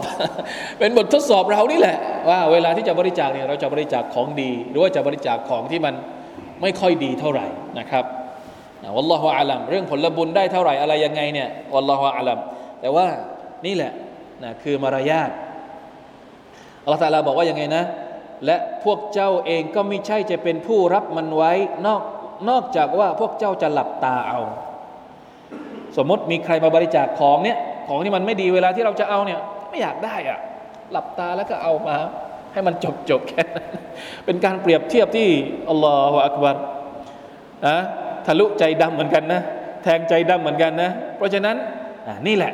เป็นบททดสอบเรานี่แหละ ว่าเวลาที่จะบริจาคเนี่ยเราจะบริจาคของดี หรือว่าจะบริจาคของที่มันไม่ค่อยดีเท่าไหร่นะครับนะวัลลอฮฺอาลัมเรื่องผลบุญได้เท่าไหร่อะไรยังไงเนี่ยวัลลอฮฺอาลัมแต่ว่านี่แหละนะคือมารยาทอัลลอฮฺตาลาบอกว่ายังไงนะ และพวกเจ้าเองก็ไม่ใช่จะเป็นผู้รับมันไว้นอกนอกจากว่าพวกเจ้าจะหลับตาเอา สมมติมีใครมาบริจาคของเนี่ย ของที่มันไม่ดีเวลาที่เราจะเอาเนี่ย ไม่อยากได้อะหลับตาแล้วก็เอามา ให้มันจบจบแค่นั้นเป็นการเปรียบเทียบที่อัลลอฮฺอักบารนะทะลุใจดำเหมือนกันนะแทงใจดำเหมือนกันนะเพราะฉะนั้นนี่แหละ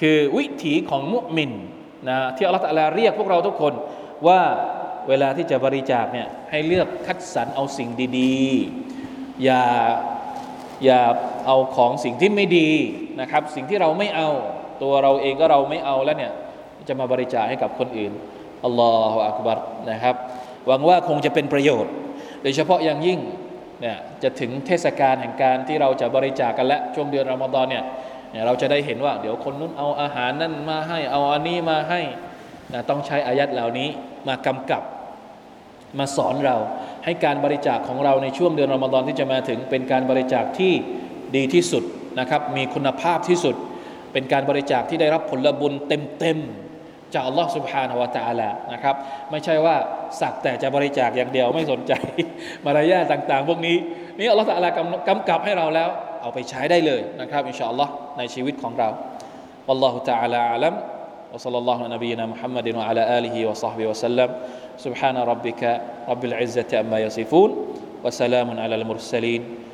คือวิถีของมุมินนะที่อัลลอฮฺตะลาเรียกพวกเราทุกคนว่าเวลาที่จะบริจาคเนี่ยให้เลือกคัดสรรเอาสิ่งดี ๆ อย่าอย่าเอาของสิ่งที่ไม่ดี นะครับ สิ่งที่เราไม่เอา ตัวเราเองก็เราไม่เอาแล้วเนี่ยจะมาบริจาคให้กับคนอื่นอัลลอฮฺอักบัรนะครับ หวังว่าคงจะเป็นประโยชน์ โดยเฉพาะอย่างยิ่งเนี่ยจะถึงเทศกาลแห่งการที่เราจะบริจาคกันแล้วช่วงเดือนรอมฎอนเนี่ยเราจะได้เห็นว่า เดี๋ยวคนนู้นเอาอาหารนั่นมาให้เอาอันนี้มาให้นะต้องใช้อายัดเหล่านี้มากำกับมาสอนเราให้การบริจาคของเราในช่วงเดือนรอมฎอนที่จะมาถึงเป็นการบริจาคที่ดีที่สุด นะครับมีคุณภาพที่สุด เป็นการบริจาคที่ได้รับผลบุญเต็มๆจากอัลลอฮฺสุบฮานาวะตะอาลานะครับไม่ใช่ว่าสักแต่จะบริจาคอย่างเดียวไม่สนใจมารยาทต่างๆ พวกนี้นี่อัลลอฮฺตะอาลากำกับให้เราแล้ว เอาไปใช้ได้เลยนะครับอินชาอัลลอฮ์ในชีวิตของเรา والله تعالى أعلم وصلى الله على نبينا محمد وعلى آله وصحبه وسلم سبحان ربك رب العزة أما يصفون وسلام على المرسلين